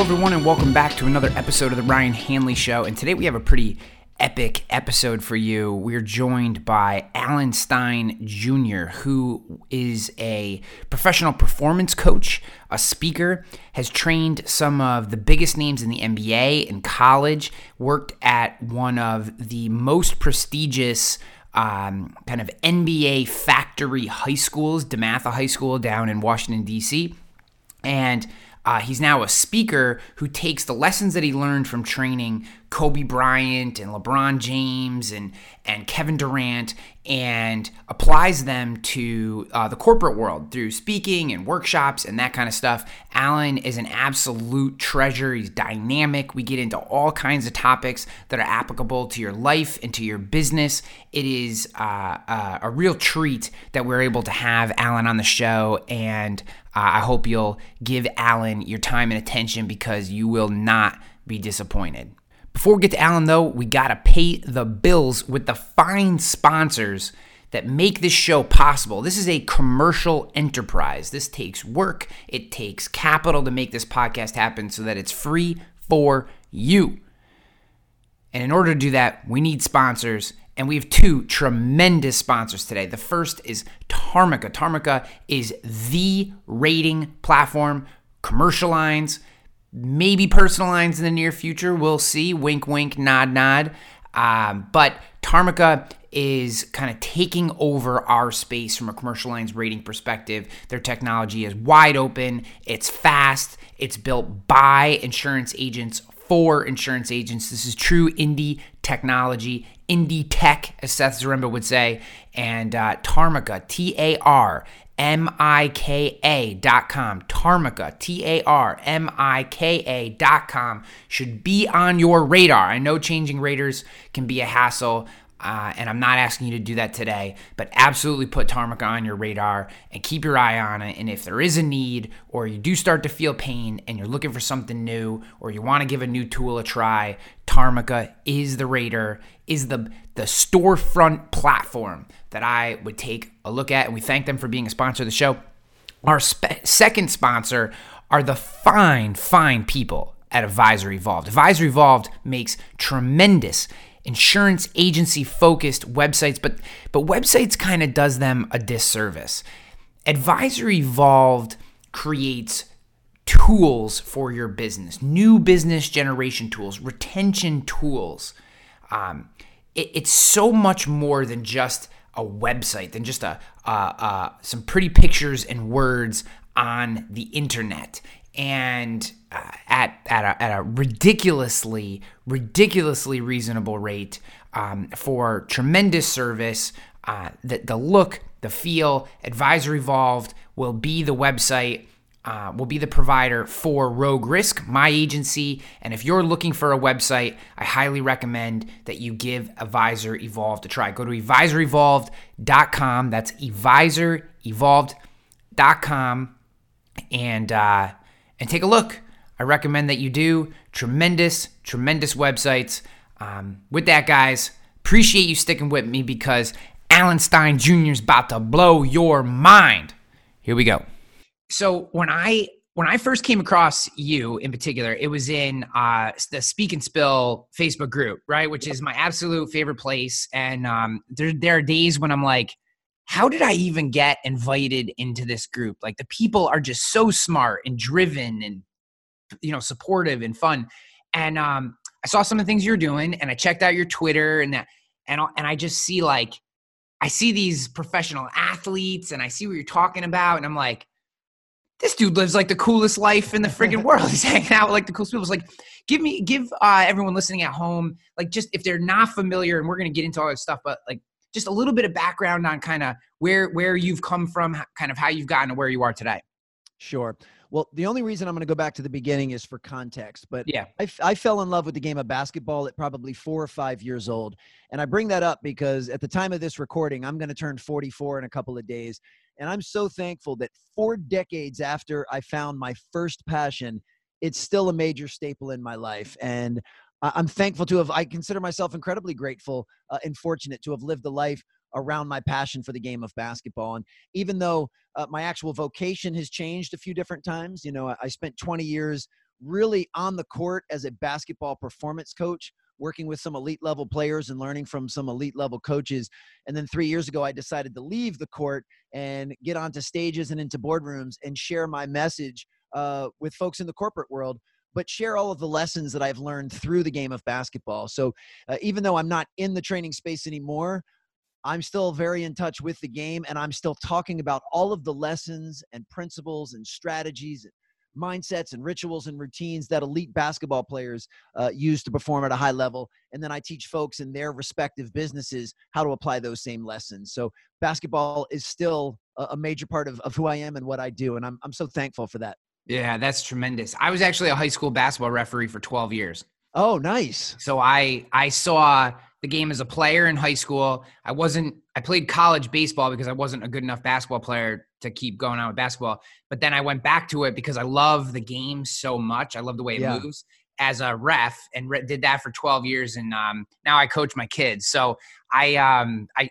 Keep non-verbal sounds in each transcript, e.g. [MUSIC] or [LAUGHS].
everyone, and welcome back to another episode of the Ryan Hanley Show. And today we have a pretty epic episode for you. We're joined by Alan Stein Jr., who is a professional performance coach, a speaker, has trained some of the biggest names in the NBA in college, worked at one of the most prestigious um, kind of NBA factory high schools, DeMatha High School down in Washington, D.C. And uh, he's now a speaker who takes the lessons that he learned from training Kobe Bryant and LeBron James and and Kevin Durant and applies them to uh, the corporate world through speaking and workshops and that kind of stuff. Alan is an absolute treasure. He's dynamic. We get into all kinds of topics that are applicable to your life and to your business. It is uh, uh, a real treat that we're able to have Alan on the show and I hope you'll give Alan your time and attention because you will not be disappointed. Before we get to Alan, though, we got to pay the bills with the fine sponsors that make this show possible. This is a commercial enterprise. This takes work, it takes capital to make this podcast happen so that it's free for you. And in order to do that, we need sponsors. And we have two tremendous sponsors today. The first is Tarmika. Tarmika is the rating platform, commercial lines, maybe personal lines in the near future. We'll see. Wink, wink, nod, nod. Um, but Tarmika is kind of taking over our space from a commercial lines rating perspective. Their technology is wide open, it's fast, it's built by insurance agents for insurance agents. This is true indie technology, indie tech, as Seth Zaremba would say, and uh, Tarmika, T A R M I K A dot com. Tarmika, T A R M I K A dot com should be on your radar. I know changing raters can be a hassle, uh, and I'm not asking you to do that today, but absolutely put Tarmika on your radar and keep your eye on it. And if there is a need, or you do start to feel pain and you're looking for something new, or you want to give a new tool a try, Tarmika is the rater, is the, the storefront platform that I would take a look at. And we thank them for being a sponsor of the show. Our spe- second sponsor are the fine, fine people at Advisor Evolved. Advisor Evolved makes tremendous insurance agency focused websites, but but websites kind of does them a disservice. Advisor Evolved creates tools for your business, new business generation tools, retention tools. Um, it, it's so much more than just a website, than just a uh, uh, some pretty pictures and words on the internet and at at a, at a ridiculously ridiculously reasonable rate um, for tremendous service. Uh, the, the look, the feel, Advisor Evolved will be the website. Uh, will be the provider for Rogue Risk, my agency. And if you're looking for a website, I highly recommend that you give Advisor Evolved a try. Go to advisorevolved.com. That's advisorevolved.com. And uh, and take a look. I recommend that you do. Tremendous, tremendous websites. Um, with that, guys, appreciate you sticking with me because Alan Stein Jr. is about to blow your mind. Here we go. So when I when I first came across you in particular, it was in uh, the Speak and Spill Facebook group, right? Which is my absolute favorite place. And um, there, there are days when I'm like, how did I even get invited into this group? Like the people are just so smart and driven and you know supportive and fun. And um, I saw some of the things you're doing, and I checked out your Twitter and that, and and I just see like I see these professional athletes, and I see what you're talking about, and I'm like, this dude lives like the coolest life in the friggin' [LAUGHS] world. He's hanging out with like the coolest people. It's like, give me, give uh, everyone listening at home, like, just if they're not familiar, and we're gonna get into all this stuff, but like, just a little bit of background on kind of where where you've come from, kind of how you've gotten to where you are today. Sure. Well, the only reason I'm going to go back to the beginning is for context. But yeah, I, I fell in love with the game of basketball at probably four or five years old. And I bring that up because at the time of this recording, I'm going to turn 44 in a couple of days. And I'm so thankful that four decades after I found my first passion, it's still a major staple in my life. And I'm thankful to have, I consider myself incredibly grateful uh, and fortunate to have lived a life around my passion for the game of basketball. And even though uh, my actual vocation has changed a few different times, you know, I, spent 20 years really on the court as a basketball performance coach working with some elite level players and learning from some elite level coaches. And then three years ago, I decided to leave the court and get onto stages and into boardrooms and share my message uh, with folks in the corporate world. But share all of the lessons that I've learned through the game of basketball. So, uh, even though I'm not in the training space anymore, I'm still very in touch with the game and I'm still talking about all of the lessons and principles and strategies and mindsets and rituals and routines that elite basketball players uh, use to perform at a high level. And then I teach folks in their respective businesses how to apply those same lessons. So basketball is still a, a major part of, of who I am and what I do. And I'm, I'm so thankful for that. Yeah, that's tremendous. I was actually a high school basketball referee for 12 years. Oh, nice. So I I saw the game as a player in high school. I wasn't I played college baseball because I wasn't a good enough basketball player to keep going on with basketball. But then I went back to it because I love the game so much. I love the way it yeah. moves as a ref and re- did that for 12 years and um, now I coach my kids. So I um I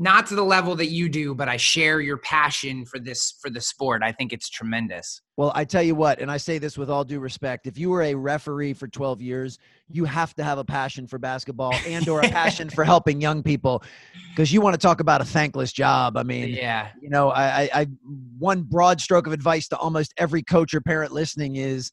not to the level that you do, but I share your passion for this for the sport. I think it's tremendous. Well, I tell you what, and I say this with all due respect, if you were a referee for 12 years, you have to have a passion for basketball and or a passion for [LAUGHS] helping young people because you want to talk about a thankless job. I mean, yeah. You know, I, I one broad stroke of advice to almost every coach or parent listening is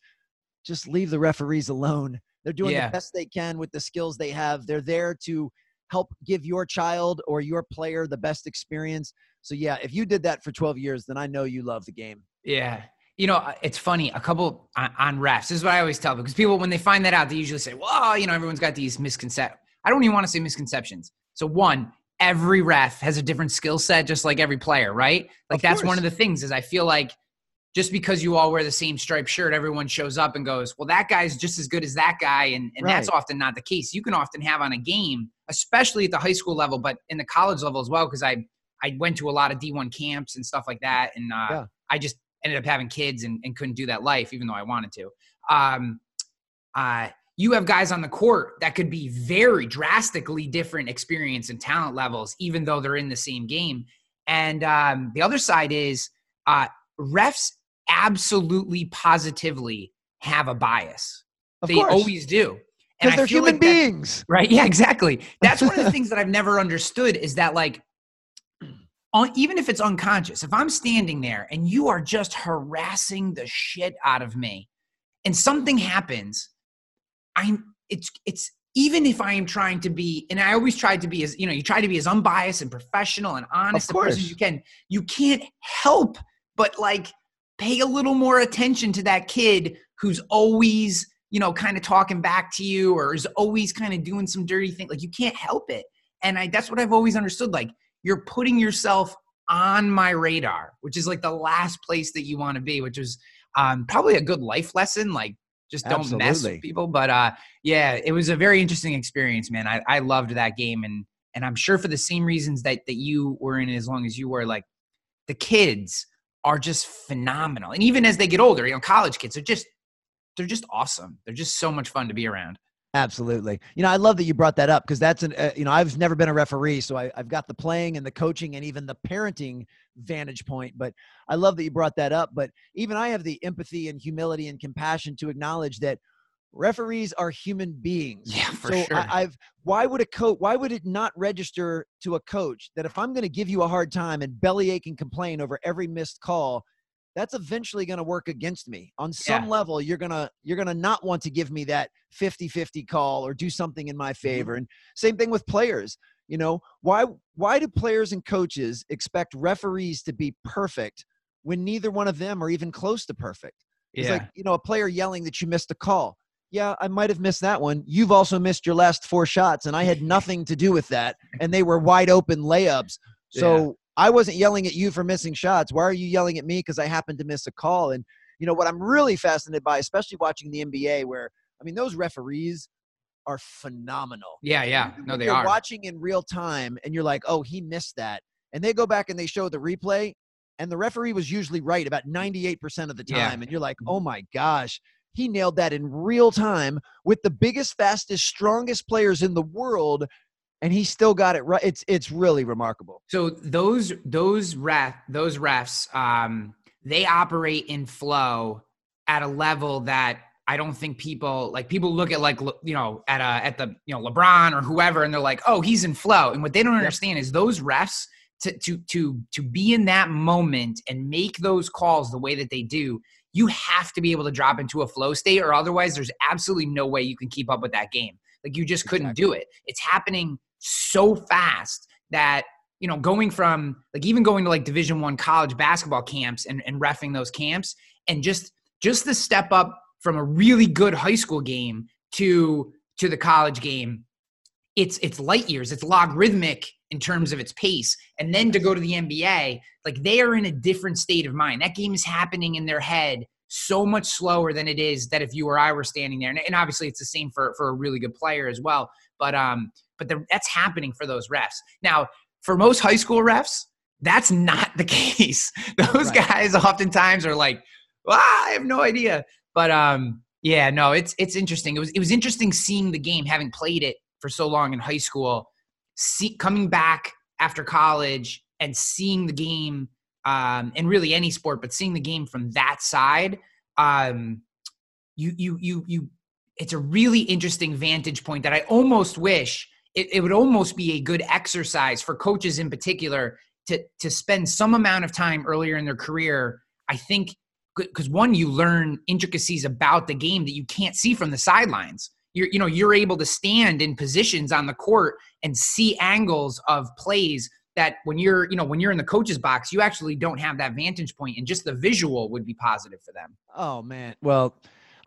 just leave the referees alone. They're doing yeah. the best they can with the skills they have. They're there to help give your child or your player the best experience. So yeah, if you did that for 12 years, then I know you love the game. Yeah. You know, it's funny. A couple on, on refs. This is what I always tell because people, when they find that out, they usually say, "Well, you know, everyone's got these misconceptions." I don't even want to say misconceptions. So one, every ref has a different skill set, just like every player, right? Like of that's course. one of the things. Is I feel like just because you all wear the same striped shirt, everyone shows up and goes, well, that guy's just as good as that guy. And, and right. that's often not the case. You can often have on a game, especially at the high school level, but in the college level as well, because I, I went to a lot of D1 camps and stuff like that. And uh, yeah. I just ended up having kids and, and, couldn't do that life, even though I wanted to. Um, uh, you have guys on the court that could be very drastically different experience and talent levels, even though they're in the same game. And um, the other side is uh, refs absolutely positively have a bias. Of they course. always do. Because they're human like beings. That, right. Yeah, exactly. That's one of the [LAUGHS] things that I've never understood is that, like, [CLEARS THROAT] even if it's unconscious, if I'm standing there and you are just harassing the shit out of me and something happens, I'm, it's, it's, even if I am trying to be, and I always try to be as, you know, you try to be as unbiased and professional and honest as you can, you can't help but like pay a little more attention to that kid who's always you know kind of talking back to you or is always kind of doing some dirty thing like you can't help it. And i that's what i've always understood like you're putting yourself on my radar which is like the last place that you want to be which is um, probably a good life lesson like just don't Absolutely. mess with people. But uh yeah it was a very interesting experience man. I, I loved that game. And and i'm sure for the same reasons that that you were in as long as you were like the kids are just phenomenal. And even as they get older, you know, college kids are just they're just awesome. They're just so much fun to be around. Absolutely. You know, I love that you brought that up because that's an, uh, you know, I've never been a referee, so I, have got the playing and the coaching and even the parenting vantage point. But I love that you brought that up. But even I have the empathy and humility and compassion to acknowledge that referees are human beings. Yeah, for so sure. I, have why would a coach why would it not register to a coach that if I'm going to give you a hard time and bellyache and complain over every missed call, that's eventually going to work against me. On some yeah. level, you're going to you're going to not want to give me that 50-50 call or do something in my mm-hmm. favor. Mm-hmm. And same thing with players. You know, why why do players and coaches expect referees to be perfect when neither one of them are even close to perfect? It's yeah. like, you know, a player yelling that you missed a call yeah, I might have missed that one. You've also missed your last four shots, and I had [LAUGHS] nothing to do with that. And they were wide open layups. So, I wasn't yelling at you for missing shots. Why are you yelling at me because I happened to miss a call? And you know what I'm really fascinated by, especially watching the NBA, where I mean those referees are phenomenal. Yeah, yeah. No, they you're are. watching in real time, and you're like, oh, he missed that, and they go back and they show the replay, and the referee was usually right about 98% of the time, Yeah. and you're like, mm-hmm. oh my gosh. He nailed that in real time with the biggest, fastest, strongest players in the world, and he still got it right. It's it's really remarkable. So those those ref those refs um they operate in flow at a level that I don't think people like people look at like you know at a at the you know LeBron or whoever and they're like oh he's in flow and what they don't understand is those refs to to to to be in that moment and make those calls the way that they do you have to be able to drop into a flow state or otherwise there's absolutely no way you can keep up with that game. Like you just couldn't do it. It's happening so fast that you know going from like even going to like division one college basketball camps and, and refing those camps and just just the step up from a really good high school game to to the college game it's it's light years. It's logarithmic in terms of its pace and then to go to the nba like they are in a different state of mind. That game is happening in their head so much slower than it is that if you or i were standing there. And, and obviously it's the same for for a really good player as well but um but the, that's happening for those refs. Now for most high school refs that's not the [LAUGHS] case. Those Right. guys oftentimes are like well, i have no idea. But um yeah no it's it's interesting. It was it was interesting seeing the game having played it for so long in high school see coming back after college and seeing the game um and really any sport but seeing the game from that side um you you you you it's a really interesting vantage point that i almost wish it, it would almost be a good exercise for coaches in particular to to spend some amount of time earlier in their career. I think because one you learn intricacies about the game that you can't see from the sidelines you're you know you're able to stand in positions on the court and see angles of plays that when you're you know when you're in the coach's box you actually don't have that vantage point and just the visual would be positive for them Oh man. Well,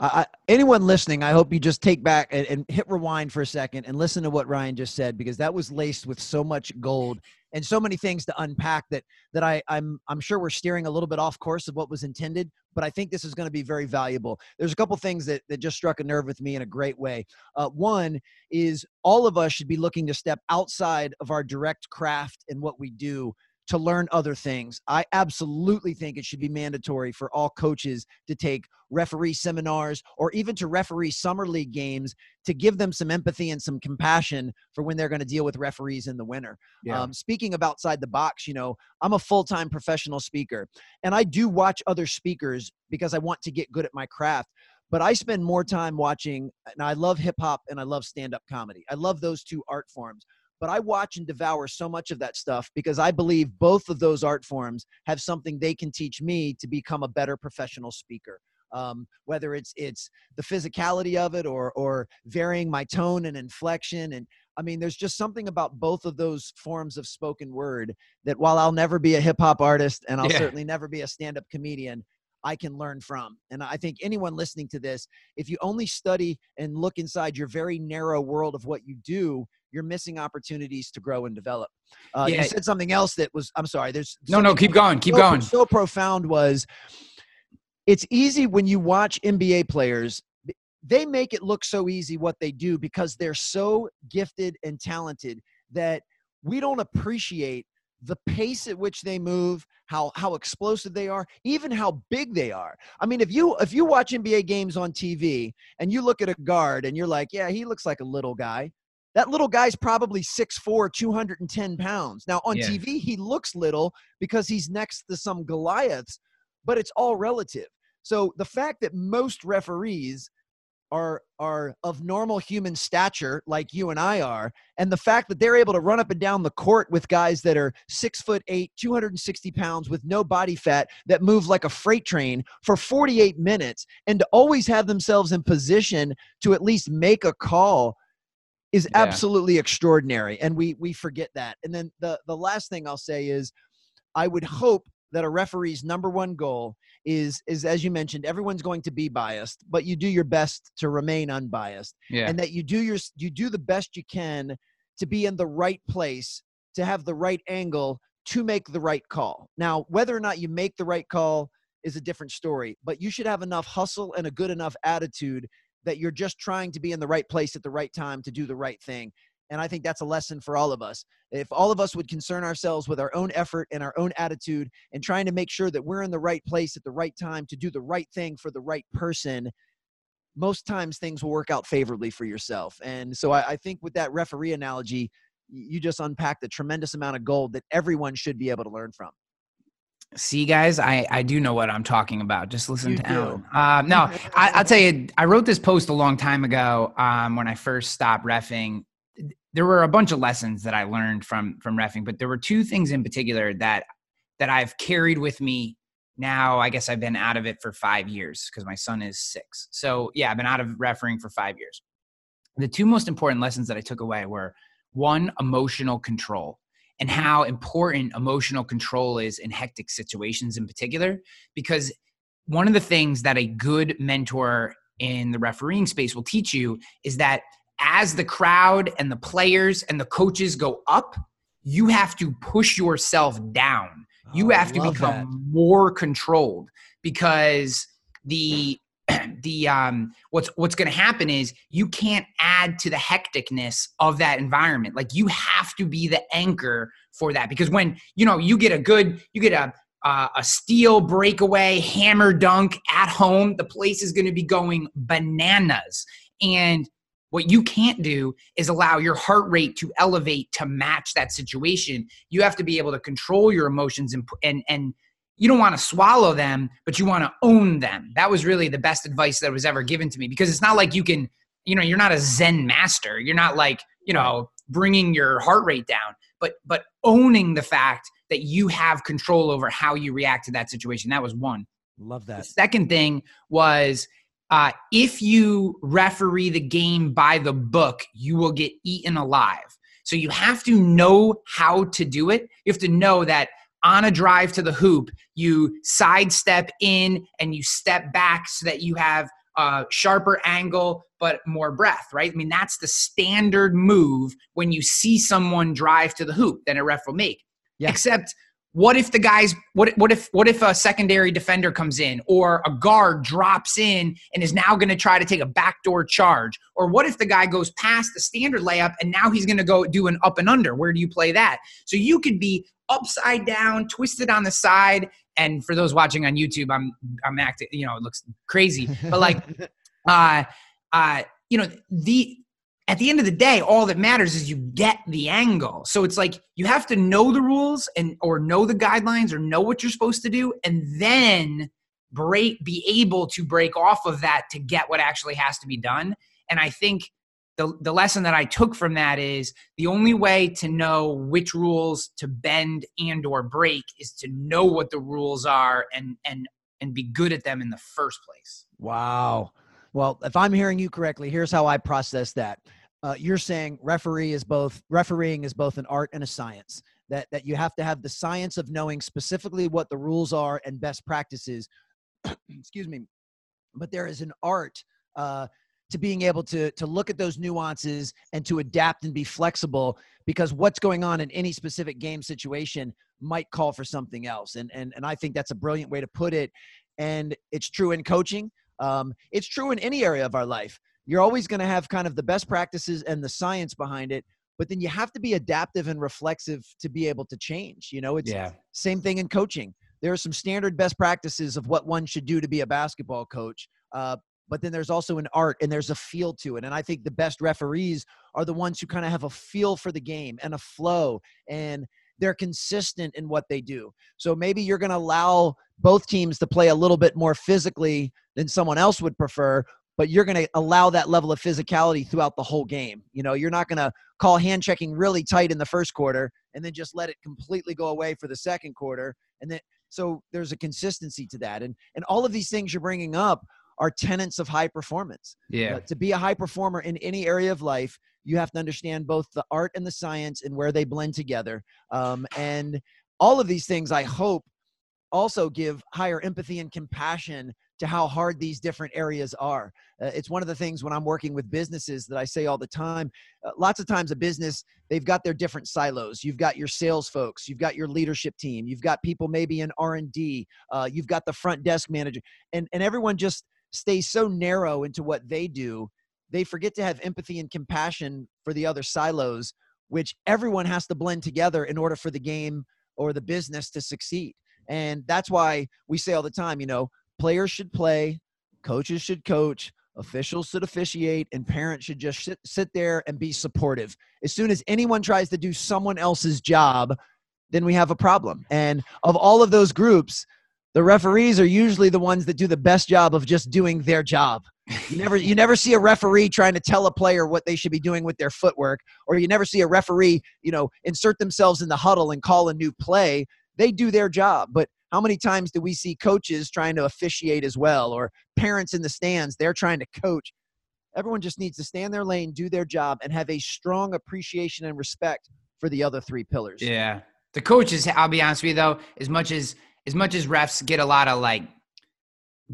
I, anyone listening, I hope you just take back and, and hit rewind for a second and listen to what Ryan just said because that was laced with so much gold and so many things to unpack that that I, I'm I'm sure we're steering a little bit off course of what was intended, but I think this is going to be very valuable. There's a couple things that that just struck a nerve with me in a great way. Uh, one is all of us should be looking to step outside of our direct craft and what we do to learn other things. I absolutely think it should be mandatory for all coaches to take referee seminars or even to referee summer league games to give them some empathy and some compassion for when they're going to deal with referees in the winter. Yeah. Um, speaking of outside the box, you know, I'm a full time professional speaker and I do watch other speakers because I want to get good at my craft. But I spend more time watching, and I love hip hop and I love stand up comedy. I love those two art forms but I watch and devour so much of that stuff because I believe both of those art forms have something they can teach me to become a better professional speaker. Um, whether it's it's the physicality of it or or varying my tone and inflection and I mean there's just something about both of those forms of spoken word that while I'll never be a hip hop artist and I'll Yeah. certainly never be a stand up comedian I can learn from. And I think anyone listening to this if you only study and look inside your very narrow world of what you do you're missing opportunities to grow and develop. Uh, Yeah. You said something else that was, I'm sorry, there's no no keep going keep so, going So profound was it's easy when you watch NBA players, they make it look so easy what they do because they're so gifted and talented that we don't appreciate the pace at which they move how how explosive they are even how big they are. I mean if you if you watch nba games on tv and you look at a guard and you're like yeah he looks like a little guy that little guy's probably 6'4 210 pounds. Now on Yeah. tv he looks little because he's next to some goliaths but it's all relative. So the fact that most referees are are of normal human stature like you and I are and the fact that they're able to run up and down the court with guys that are six foot eight 260 pounds with no body fat that move like a freight train for 48 minutes and to always have themselves in position to at least make a call is Yeah. absolutely extraordinary and we we forget that and then the the last thing I'll say is I would hope that a referee's number one goal is is as you mentioned everyone's going to be biased but you do your best to remain unbiased yeah and that you do your you do the best you can to be in the right place to have the right angle to make the right call. Now, whether or not you make the right call is a different story, but you should have enough hustle and a good enough attitude that you're just trying to be in the right place at the right time to do the right thing. And I think that's a lesson for all of us. If all of us would concern ourselves with our own effort and our own attitude and trying to make sure that we're in the right place at the right time to do the right thing for the right person, most times things will work out favorably for yourself. And so I, I think with that referee analogy, you just unpacked a tremendous amount of gold that everyone should be able to learn from. See, guys, I, I do know what I'm talking about. Just listen you to. Alan. Uh, no, [LAUGHS] I, will tell you, I wrote this post a long time ago um, when I first stopped refing. There were a bunch of lessons that I learned from from refing, but there were two things in particular that that I've carried with me. Now, I guess I've been out of it for five years because my son is six. So yeah, I've been out of refereeing for five years. The two most important lessons that I took away were one, emotional control and how important emotional control is in hectic situations in particular. Because one of the things that a good mentor in the refereeing space will teach you is that as the crowd and the players and the coaches go up, you have to push yourself down. You oh, have to become that. more controlled because the [CLEARS THROAT] the um what's what's going to happen is you can't add to the hecticness of that environment like you have to be the anchor for that because when you know you get a good you get a uh, a steal breakaway hammer dunk at home the place is going to be going bananas and what you can't do is allow your heart rate to elevate to match that situation you have to be able to control your emotions and and and you don't want to swallow them, but you want to own them. That was really the best advice that was ever given to me because it's not like you can, you know, you're not a Zen master. You're not like, you know, bringing your heart rate down, but but owning the fact that you have control over how you react to that situation. That was one. Love that. The second thing was uh, if you referee the game by the book, you will get eaten alive. So you have to know how to do it. You have to know that on a drive to the hoop, you sidestep in and you step back so that you have a sharper angle but more breath, right? I mean, that's the standard move when you see someone drive to the hoop that a ref will make. Yeah. Except what if the guys what what if what if a secondary defender comes in or a guard drops in and is now going to try to take a backdoor charge or what if the guy goes past the standard layup and now he's going to go do an up and under where do you play that so you could be upside down, twisted on the side. And for those watching on YouTube, I'm I'm acting, you know, it looks crazy, but like, [LAUGHS] uh, uh, you know, the at the end of the day, all that matters is you get the angle. So it's like you have to know the rules and or know the guidelines or know what you're supposed to do, and then break be able to break off of that to get what actually has to be done. And I think the, the lesson that I took from that is the only way to know which rules to bend and or break is to know what the rules are and and and be good at them in the first place. Wow. Well, if I'm hearing you correctly, here's how I process that. Uh, you're saying referee is both refereeing is both an art and a science. That that you have to have the science of knowing specifically what the rules are and best practices. [CLEARS THROAT] Excuse me, but there is an art uh, to being able to to look at those nuances and to adapt and be flexible because what's going on in any specific game situation might call for something else and and, and i think that's a brilliant way to put it and it's true in coaching um, it's true in any area of our life you're always going to have kind of the best practices and the science behind it but then you have to be adaptive and reflexive to be able to change you know it's yeah. same thing in coaching there are some standard best practices of what one should do to be a basketball coach uh, but then there's also an art and there's a feel to it. And I think the best referees are the ones who kind of have a feel for the game and a flow and they're consistent in what they do. So maybe you're going to allow both teams to play a little bit more physically than someone else would prefer, but you're going to allow that level of physicality throughout the whole game. You know, you're not going to call hand checking really tight in the first quarter and then just let it completely go away for the second quarter. And then so there's a consistency to that. And and all of these things you're bringing up are tenets of high performance. Yeah. Uh, to be a high performer in any area of life, you have to understand both the art and the science and where they blend together. Um, and all of these things, I hope, also give higher empathy and compassion to how hard these different areas are. Uh, it's one of the things when I'm working with businesses that I say all the time. Uh, lots of times, a business they've got their different silos. You've got your sales folks, you've got your leadership team, you've got people maybe in R and D, uh, you've got the front desk manager, and and everyone just stays so narrow into what they do. They forget to have empathy and compassion for the other silos, which everyone has to blend together in order for the game or the business to succeed. And that's why we say all the time, you know, players should play, coaches should coach, officials should officiate, and parents should just sit, sit there and be supportive. As soon as anyone tries to do someone else's job, then we have a problem. And of all of those groups, the referees are usually the ones that do the best job of just doing their job. You never you never see a referee trying to tell a player what they should be doing with their footwork or you never see a referee, you know, insert themselves in the huddle and call a new play. They do their job, but how many times do we see coaches trying to officiate as well or parents in the stands they're trying to coach everyone just needs to stay in their lane do their job and have a strong appreciation and respect for the other three pillars yeah the coaches i'll be honest with you though as much as as much as refs get a lot of like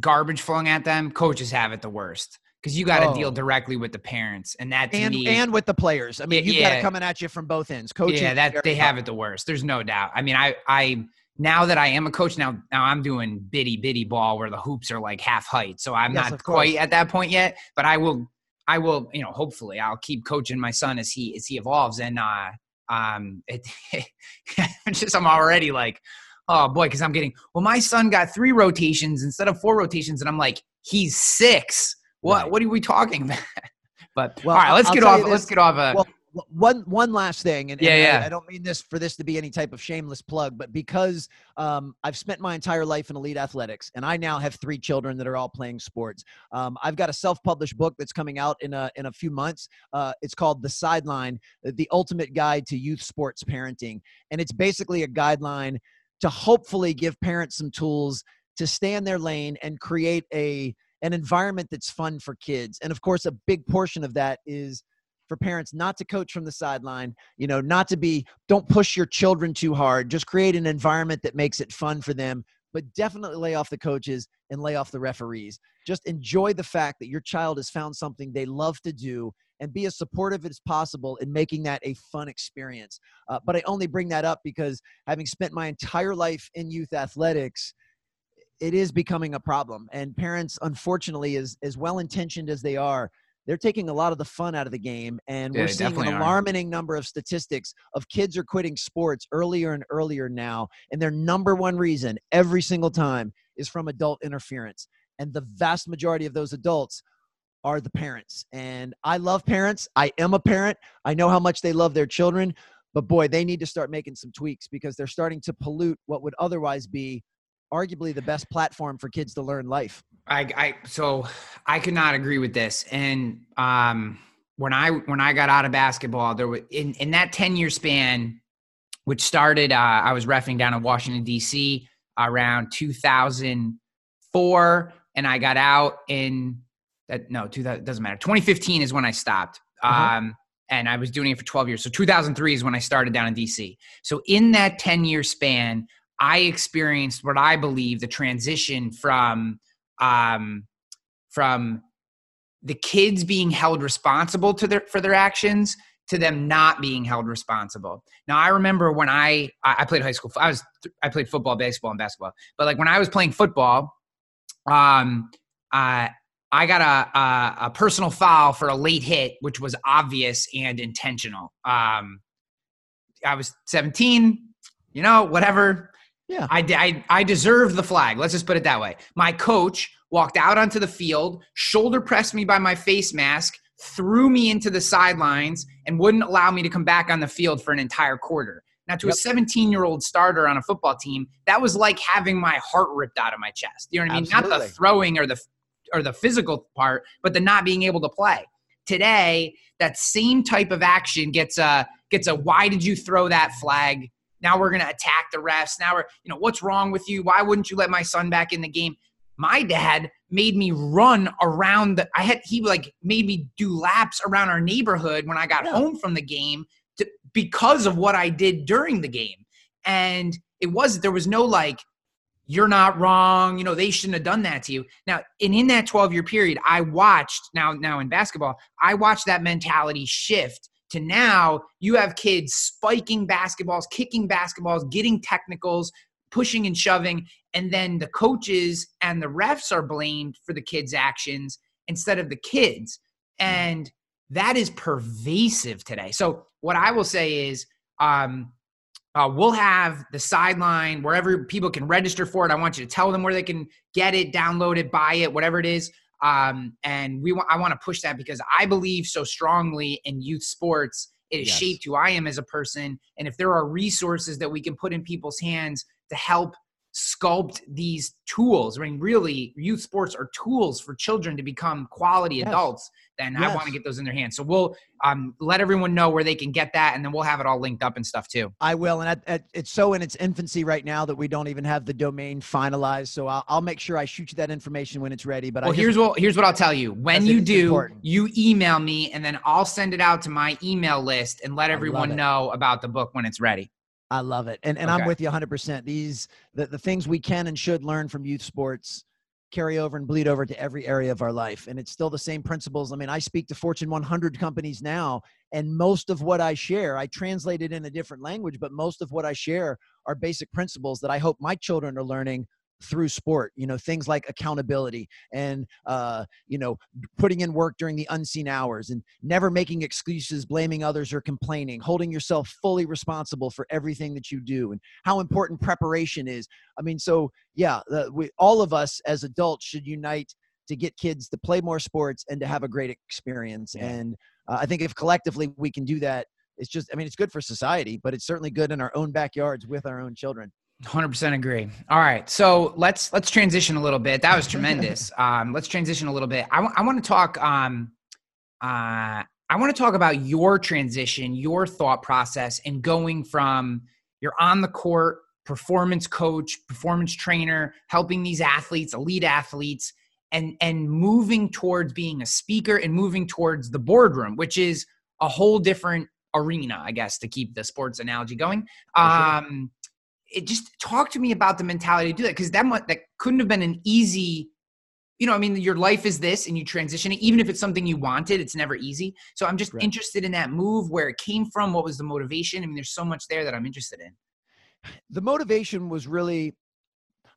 garbage flung at them coaches have it the worst because you got to oh. deal directly with the parents and that and me, and with the players. I mean, you yeah, got it coming at you from both ends. Coaching, yeah, that they have it the worst. There's no doubt. I mean, I I now that I am a coach, now now I'm doing bitty bitty ball where the hoops are like half height. So I'm yes, not quite at that point yet, but I will I will, you know, hopefully I'll keep coaching my son as he as he evolves. And uh um [LAUGHS] it just I'm already like, oh boy, because I'm getting well, my son got three rotations instead of four rotations, and I'm like, he's six. What right. what are we talking [LAUGHS] about? but well, all right, let's I'll get off let's get off a well, one one last thing and, yeah, and yeah. I, I, don't mean this for this to be any type of shameless plug but because um, i've spent my entire life in elite athletics and i now have three children that are all playing sports um, i've got a self-published book that's coming out in a, in a few months uh, it's called the sideline the ultimate guide to youth sports parenting and it's basically a guideline to hopefully give parents some tools to stay in their lane and create a an environment that's fun for kids and of course a big portion of that is for parents not to coach from the sideline, you know, not to be, don't push your children too hard. Just create an environment that makes it fun for them, but definitely lay off the coaches and lay off the referees. Just enjoy the fact that your child has found something they love to do and be as supportive as possible in making that a fun experience. Uh, but I only bring that up because having spent my entire life in youth athletics, it is becoming a problem. And parents, unfortunately, as, as well intentioned as they are, they're taking a lot of the fun out of the game and we're seeing an alarming are. number of statistics of kids are quitting sports earlier and earlier now and their number one reason every single time is from adult interference and the vast majority of those adults are the parents and i love parents i am a parent i know how much they love their children but boy they need to start making some tweaks because they're starting to pollute what would otherwise be arguably the best platform for kids to learn life. I, I so I could not agree with this. And um, when I when I got out of basketball, there was in in that ten year span, which started uh, I was refing down in Washington D.C. around 2004, and I got out in that no, 2000 doesn't matter. 2015 is when I stopped. Uh-huh. Um, and I was doing it for 12 years. So 2003 is when I started down in DC. So in that 10 year span, I experienced what I believe the transition from um, from the kids being held responsible to their for their actions to them not being held responsible. Now I remember when I I played high school. I was I played football, baseball, and basketball. But like when I was playing football, um, I I got a, a, a personal foul for a late hit, which was obvious and intentional. Um, I was 17. You know, whatever. Yeah. I, I, I deserve the flag. Let's just put it that way. My coach walked out onto the field, shoulder pressed me by my face mask, threw me into the sidelines, and wouldn't allow me to come back on the field for an entire quarter. Now, to yep. a 17 year old starter on a football team, that was like having my heart ripped out of my chest. You know what I mean? Absolutely. Not the throwing or the or the physical part, but the not being able to play. Today, that same type of action gets a gets a why did you throw that flag? Now we're going to attack the refs. Now we're, you know, what's wrong with you? Why wouldn't you let my son back in the game? My dad made me run around the, I had, he like made me do laps around our neighborhood when I got yeah. home from the game to, because of what I did during the game. And it was, there was no like, you're not wrong. You know, they shouldn't have done that to you. Now, and in that 12 year period, I watched now, now in basketball, I watched that mentality shift to now you have kids spiking basketballs, kicking basketballs, getting technicals, pushing and shoving. And then the coaches and the refs are blamed for the kids' actions instead of the kids. And that is pervasive today. So, what I will say is, um, uh, we'll have the sideline wherever people can register for it. I want you to tell them where they can get it, download it, buy it, whatever it is. Um, and we want I want to push that because I believe so strongly in youth sports. It has yes. shaped who I am as a person. And if there are resources that we can put in people's hands to help sculpt these tools. I mean, really, youth sports are tools for children to become quality yes. adults. Then yes. I want to get those in their hands. So we'll um, let everyone know where they can get that, and then we'll have it all linked up and stuff too. I will, and at, at, it's so in its infancy right now that we don't even have the domain finalized. So I'll, I'll make sure I shoot you that information when it's ready. But well, just, here's what here's what I'll tell you. When you do, important. you email me, and then I'll send it out to my email list and let everyone know about the book when it's ready. I love it. And and okay. I'm with you 100%. These the, the things we can and should learn from youth sports carry over and bleed over to every area of our life and it's still the same principles. I mean, I speak to Fortune 100 companies now and most of what I share, I translate it in a different language, but most of what I share are basic principles that I hope my children are learning through sport you know things like accountability and uh, you know putting in work during the unseen hours and never making excuses blaming others or complaining holding yourself fully responsible for everything that you do and how important preparation is i mean so yeah the, we, all of us as adults should unite to get kids to play more sports and to have a great experience yeah. and uh, i think if collectively we can do that it's just i mean it's good for society but it's certainly good in our own backyards with our own children 100% agree. All right. So let's let's transition a little bit. That was tremendous. [LAUGHS] um, let's transition a little bit. I, w- I want to talk um, uh, I want to talk about your transition, your thought process and going from you're on the court, performance coach, performance trainer, helping these athletes, elite athletes and and moving towards being a speaker and moving towards the boardroom, which is a whole different arena, I guess, to keep the sports analogy going. Um, it just talk to me about the mentality to do that because that that couldn't have been an easy you know i mean your life is this and you transition it even if it's something you wanted it's never easy so i'm just right. interested in that move where it came from what was the motivation i mean there's so much there that i'm interested in the motivation was really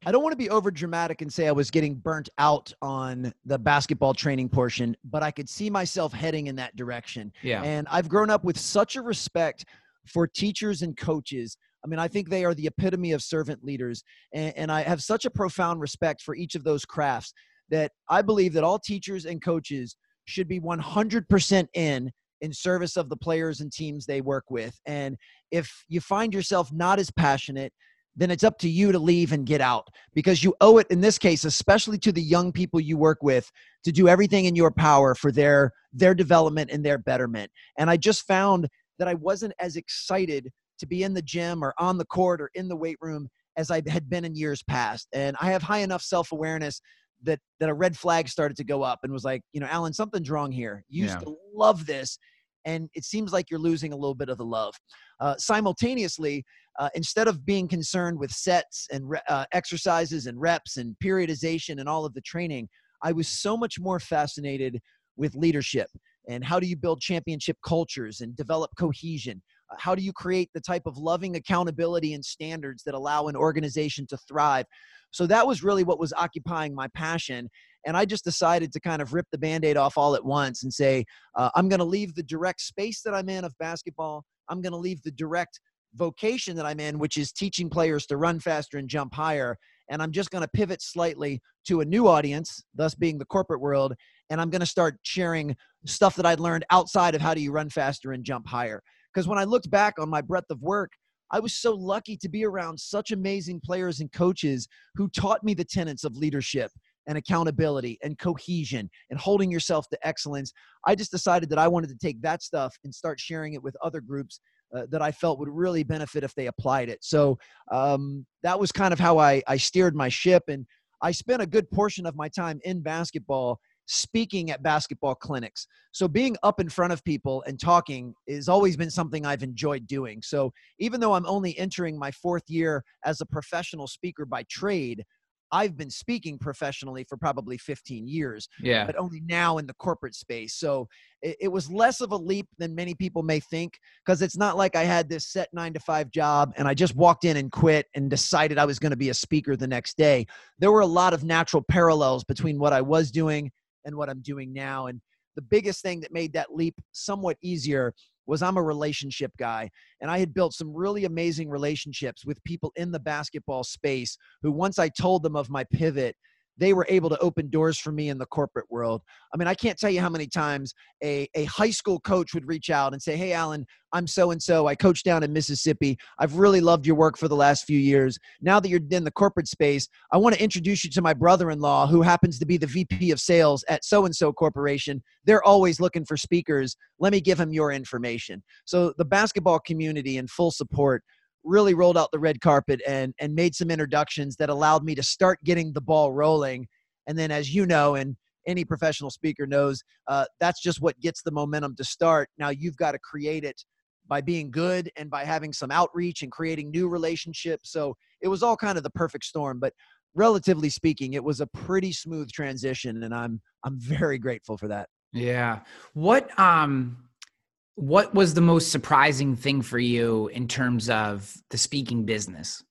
I don't want to be over dramatic and say I was getting burnt out on the basketball training portion, but I could see myself heading in that direction. Yeah. And I've grown up with such a respect for teachers and coaches I mean, I think they are the epitome of servant leaders. And, and, I have such a profound respect for each of those crafts that I believe that all teachers and coaches should be 100% in in service of the players and teams they work with. And if you find yourself not as passionate, then it's up to you to leave and get out because you owe it in this case especially to the young people you work with to do everything in your power for their their development and their betterment and i just found that i wasn't as excited to be in the gym or on the court or in the weight room as I had been in years past. And I have high enough self awareness that that a red flag started to go up and was like, you know, Alan, something's wrong here. You used yeah. to love this, and it seems like you're losing a little bit of the love. Uh, simultaneously, uh, instead of being concerned with sets and re- uh, exercises and reps and periodization and all of the training, I was so much more fascinated with leadership and how do you build championship cultures and develop cohesion how do you create the type of loving accountability and standards that allow an organization to thrive? So that was really what was occupying my passion and i just decided to kind of rip the band-aid off all at once and say uh, i'm going to leave the direct space that i'm in of basketball. I'm going to leave the direct vocation that i'm in which is teaching players to run faster and jump higher and i'm just going to pivot slightly to a new audience thus being the corporate world and i'm going to start sharing stuff that i'd learned outside of how do you run faster and jump higher because when I looked back on my breadth of work, I was so lucky to be around such amazing players and coaches who taught me the tenets of leadership and accountability and cohesion and holding yourself to excellence. I just decided that I wanted to take that stuff and start sharing it with other groups uh, that I felt would really benefit if they applied it. So um, that was kind of how I, I steered my ship. And I spent a good portion of my time in basketball speaking at basketball clinics. So being up in front of people and talking has always been something I've enjoyed doing. So even though I'm only entering my fourth year as a professional speaker by trade, I've been speaking professionally for probably 15 years, Yeah. but only now in the corporate space. So it, it was less of a leap than many people may think because it's not like I had this set nine to five job and I just walked in and quit and decided I was going to be a speaker the next day. There were a lot of natural parallels between what I was doing and what I'm doing now. And the biggest thing that made that leap somewhat easier was I'm a relationship guy and I had built some really amazing relationships with people in the basketball space who once I told them of my pivot they were able to open doors for me in the corporate world. I mean, I can't tell you how many times a, a high school coach would reach out and say, Hey, Alan, I'm so and so. I coach down in Mississippi. I've really loved your work for the last few years. Now that you're in the corporate space, I want to introduce you to my brother in law who happens to be the VP of sales at so and so corporation. They're always looking for speakers. Let me give him your information. So the basketball community in full support really rolled out the red carpet and and made some introductions that allowed me to start getting the ball rolling. And then, as you know, and any professional speaker knows, uh, that's just what gets the momentum to start. Now you've got to create it by being good and by having some outreach and creating new relationships. So it was all kind of the perfect storm. But relatively speaking, it was a pretty smooth transition, and I'm I'm very grateful for that. Yeah. What um what was the most surprising thing for you in terms of the speaking business?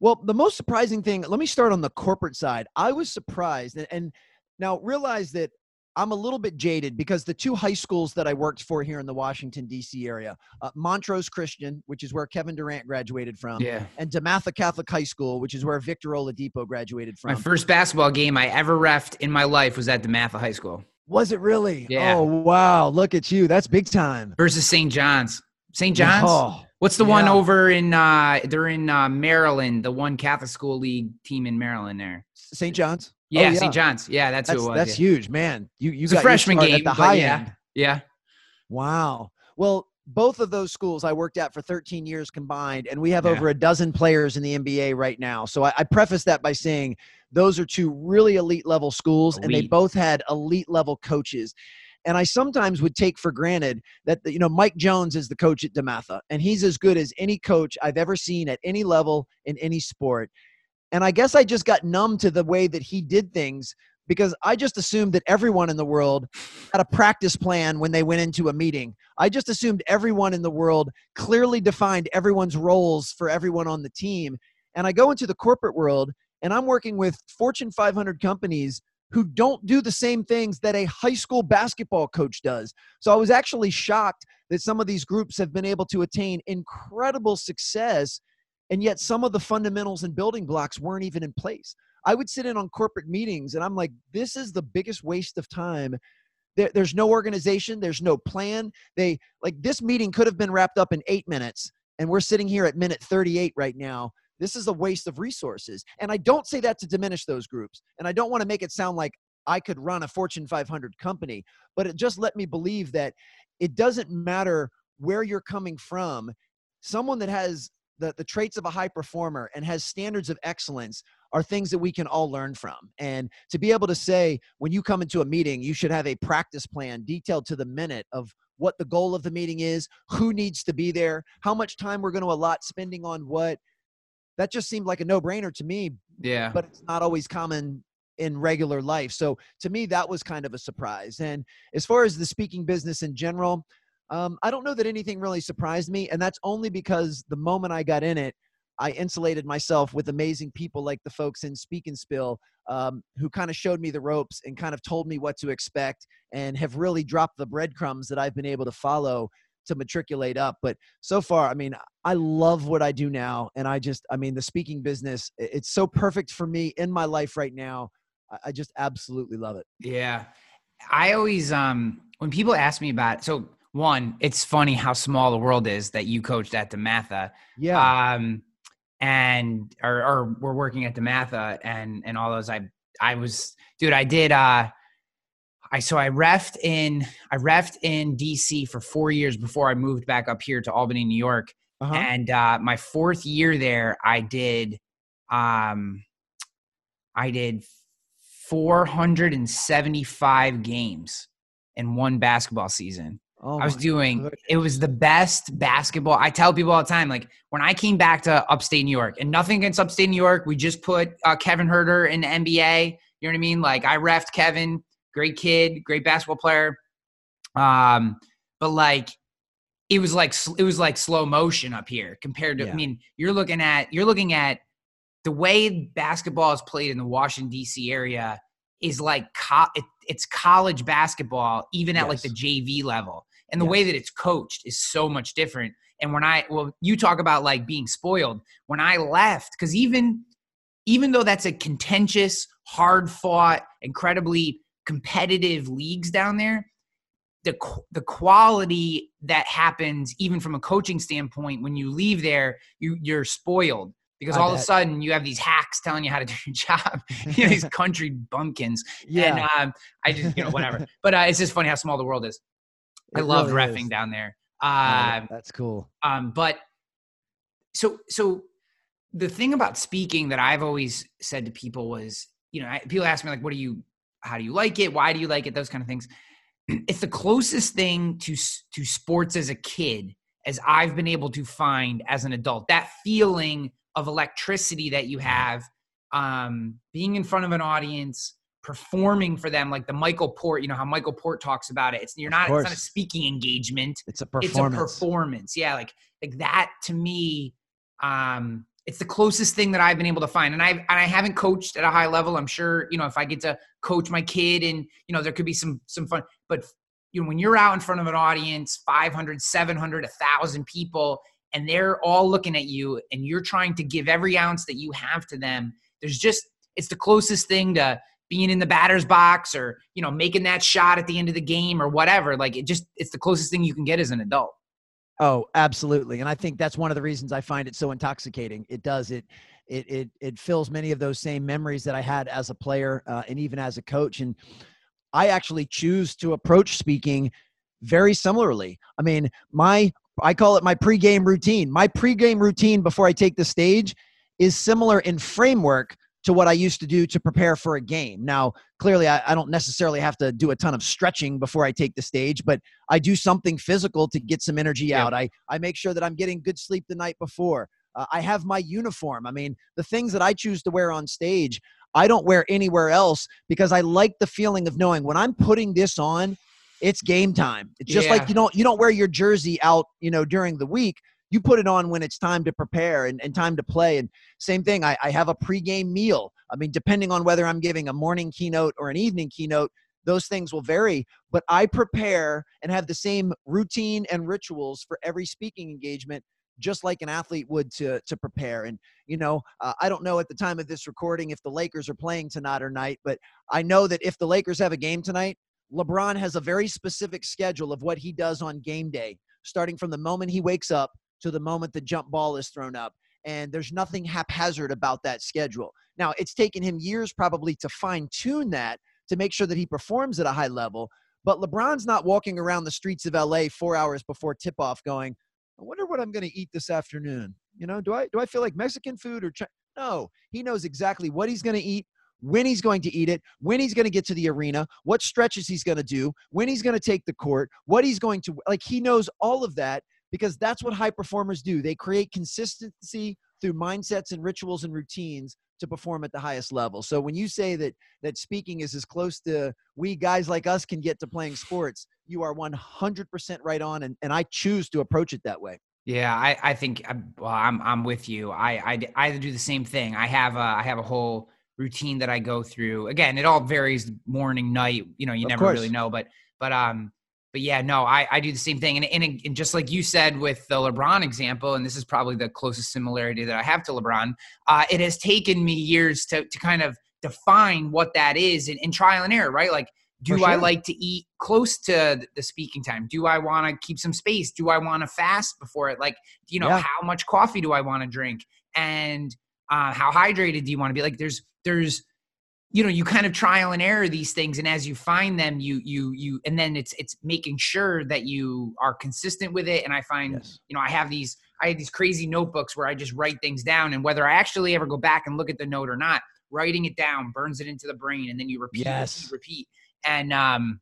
Well, the most surprising thing, let me start on the corporate side. I was surprised and, and now realize that I'm a little bit jaded because the two high schools that I worked for here in the Washington, D.C. area, uh, Montrose Christian, which is where Kevin Durant graduated from, Yeah. and DeMatha Catholic High School, which is where Victor Oladipo graduated from. My first basketball game I ever refed in my life was at DeMatha High School Was it really? Yeah. Oh, wow. Look at you. That's big time. versus St. John's. St. John's? Oh, What's the one over in uh they're in uh Maryland, the one Catholic school league team in Maryland there. St. John's? Yeah, Oh, yeah. St. John's. Yeah, that's, That's, who it was. that's yeah. huge, man. You, you It's a got your freshman game, at the high yeah. end. Yeah. Wow. Well, both of those schools I worked at for 13 years combined, and we have Yeah. over a dozen players in the NBA right now. So I, I preface that by saying those are two really elite level schools, and they both had elite level coaches. And I sometimes would take for granted that you know Mike Jones is the coach at Dematha, and he's as good as any coach I've ever seen at any level in any sport. And I guess I just got numb to the way that he did things because I just assumed that everyone in the world had a practice plan when they went into a meeting. I just assumed everyone in the world clearly defined everyone's roles for everyone on the team. And I go into the corporate world and I'm working with Fortune 500 companies who don't do the same things that a high school basketball coach does. So I was actually shocked that some of these groups have been able to attain incredible success and yet some of the fundamentals and building blocks weren't even in place. I would sit in on corporate meetings and I'm like, this is the biggest waste of time. There, there's no organization, there's no plan. They like this meeting could have been wrapped up in eight minutes, and we're sitting here at minute 38 right now. This is a waste of resources. And I don't say that to diminish those groups. And I don't want to make it sound like I could run a Fortune 500 company, but it just let me believe that it doesn't matter where you're coming from. Someone that has the, the traits of a high performer and has standards of excellence are things that we can all learn from. And to be able to say, when you come into a meeting, you should have a practice plan detailed to the minute of what the goal of the meeting is, who needs to be there, how much time we're going to allot spending on what. That just seemed like a no brainer to me, Yeah. but it's not always common in regular life. So to me, that was kind of a surprise. And as far as the speaking business in general, um, I don't know that anything really surprised me. And that's only because the moment I got in it, I insulated myself with amazing people like the folks in Speak and Spill um, who kind of showed me the ropes and kind of told me what to expect and have really dropped the breadcrumbs that I've been able to follow to matriculate up. But so far, I mean, I love what I do now. And I just, I mean, the speaking business, it's so perfect for me in my life right now. I- just absolutely love it. Yeah. I always um when people ask me about so one, it's funny how small the world is that you coached at DeMatha. Yeah. Um and or or we're working at DeMatha and and all those I I was dude, I did uh I so I refed in I refed in DC for four years before I moved back up here to Albany, New York. Uh-huh. And uh my fourth year there I did um I did 475 games in one basketball season. Oh I was doing goodness. it was the best basketball. I tell people all the time, like when I came back to upstate New York, and nothing against upstate New York, we just put uh, Kevin Huerter in the NBA. You know what I mean? Like I refed Kevin, great kid, great basketball player. Um, but like it was like it was like slow motion up here compared to. Yeah. I mean, you're looking at you're looking at the way basketball is played in the Washington D.C. area is like co- it, it's college basketball, even at yes. like the JV level, and the yes. way that it's coached is so much different. And when I well, you talk about like being spoiled. When I left, because even even though that's a contentious, hard fought, incredibly competitive leagues down there, the the quality that happens even from a coaching standpoint when you leave there, you you're spoiled because I all bet. of a sudden you have these hacks telling you how to do your [LAUGHS] job. you know, these [LAUGHS] country bumpkins. Yeah. And um, I just, you know, whatever. [LAUGHS] but uh, it's just funny how small the world is. It I love really refing is. down there. Uh, that's cool. Um, but so, so the thing about speaking that I've always said to people was, you know, I, people ask me like, what do you, how do you like it? Why do you like it? Those kind of things. [CLEARS THROAT] It's the closest thing to, to sports as a kid as I've been able to find as an adult. That feeling of electricity that you have um, being in front of an audience performing for them like the michael port you know how michael port talks about it. It's you're not it's not a speaking engagement. It's a performance it's a performance. yeah like like that to me um it's the closest thing that I've been able to find. And I and I haven't coached at a high level. I'm sure, you know, if I get to coach my kid and, you know, there could be some some fun, but you know, when you're out in front of an audience, 500, 700, 1000 people and they're all looking at you and you're trying to give every ounce that you have to them there's just it's the closest thing to being in the batter's box or you know making that shot at the end of the game or whatever like it just it's the closest thing you can get as an adult. Oh absolutely. And i think that's one of the reasons i find it so intoxicating. It does it it it, it fills many of those same memories that i had as a player uh, and even as a coach. And i actually choose to approach speaking very similarly. I mean my I call it my pregame routine. My pregame routine before I take the stage is similar in framework to what I used to do to prepare for a game. Now, clearly, I, I, don't necessarily have to do a ton of stretching before I take the stage, but I do something physical to get some energy yeah. out. I, I make sure that I'm getting good sleep the night before. Uh, I have my uniform. I mean, the things that I choose to wear on stage, I don't wear anywhere else because I like the feeling of knowing when I'm putting this on, it's game time. It's just yeah. like you don't you don't wear your jersey out, you know, during the week. You put it on when it's time to prepare and, and time to play. And same thing, I, I have a pregame meal. I mean, depending on whether I'm giving a morning keynote or an evening keynote, those things will vary. But I prepare and have the same routine and rituals for every speaking engagement just like an athlete would to to prepare. And you know, uh, I don't know at the time of this recording if the Lakers are playing tonight or night, but I know that if the Lakers have a game tonight, LeBron has a very specific schedule of what he does on game day, starting from the moment he wakes up to the moment the jump ball is thrown up. And there's nothing haphazard about that schedule. Now, it's taken him years probably to fine tune that to make sure that he performs at a high level. But LeBron's not walking around the streets of LA four hours before tip off going, I wonder what I'm going to eat this afternoon. You know, do I do I feel like Mexican food or Ch-? no? He knows exactly what he's going to eat, when he's going to eat it, when he's going to get to the arena, what stretches he's going to do, when he's going to take the court, what he's going to like he knows all of that because that's what high performers do. They create consistency through mindsets and rituals and routines to perform at the highest level. So when you say that that speaking is as close to we guys like us can get to playing sports, you are 100% right on and, and I choose to approach it that way. Yeah, I, I think uh, well, I'm I'm with you. I, I I do the same thing. I have a I have a whole routine that I go through. Again, it all varies morning, night, you know, you of never course. really know, but, but, um, but yeah, no, I, I do the same thing. And, and, and just like you said with the LeBron example, and this is probably the closest similarity that I have to LeBron, uh, it has taken me years to, to kind of define what that is in, in trial and error, right? Like, do sure. I like to eat close to the speaking time? Do I want to keep some space? Do I want to fast before it? Like, you know, yeah. how much coffee do I want to drink? And uh, how hydrated do you want to be? Like, there's there's you know you kind of trial and error these things and as you find them you you you and then it's it's making sure that you are consistent with it and i find yes. you know i have these i have these crazy notebooks where i just write things down and whether i actually ever go back and look at the note or not writing it down burns it into the brain and then you repeat yes. repeat, repeat. and um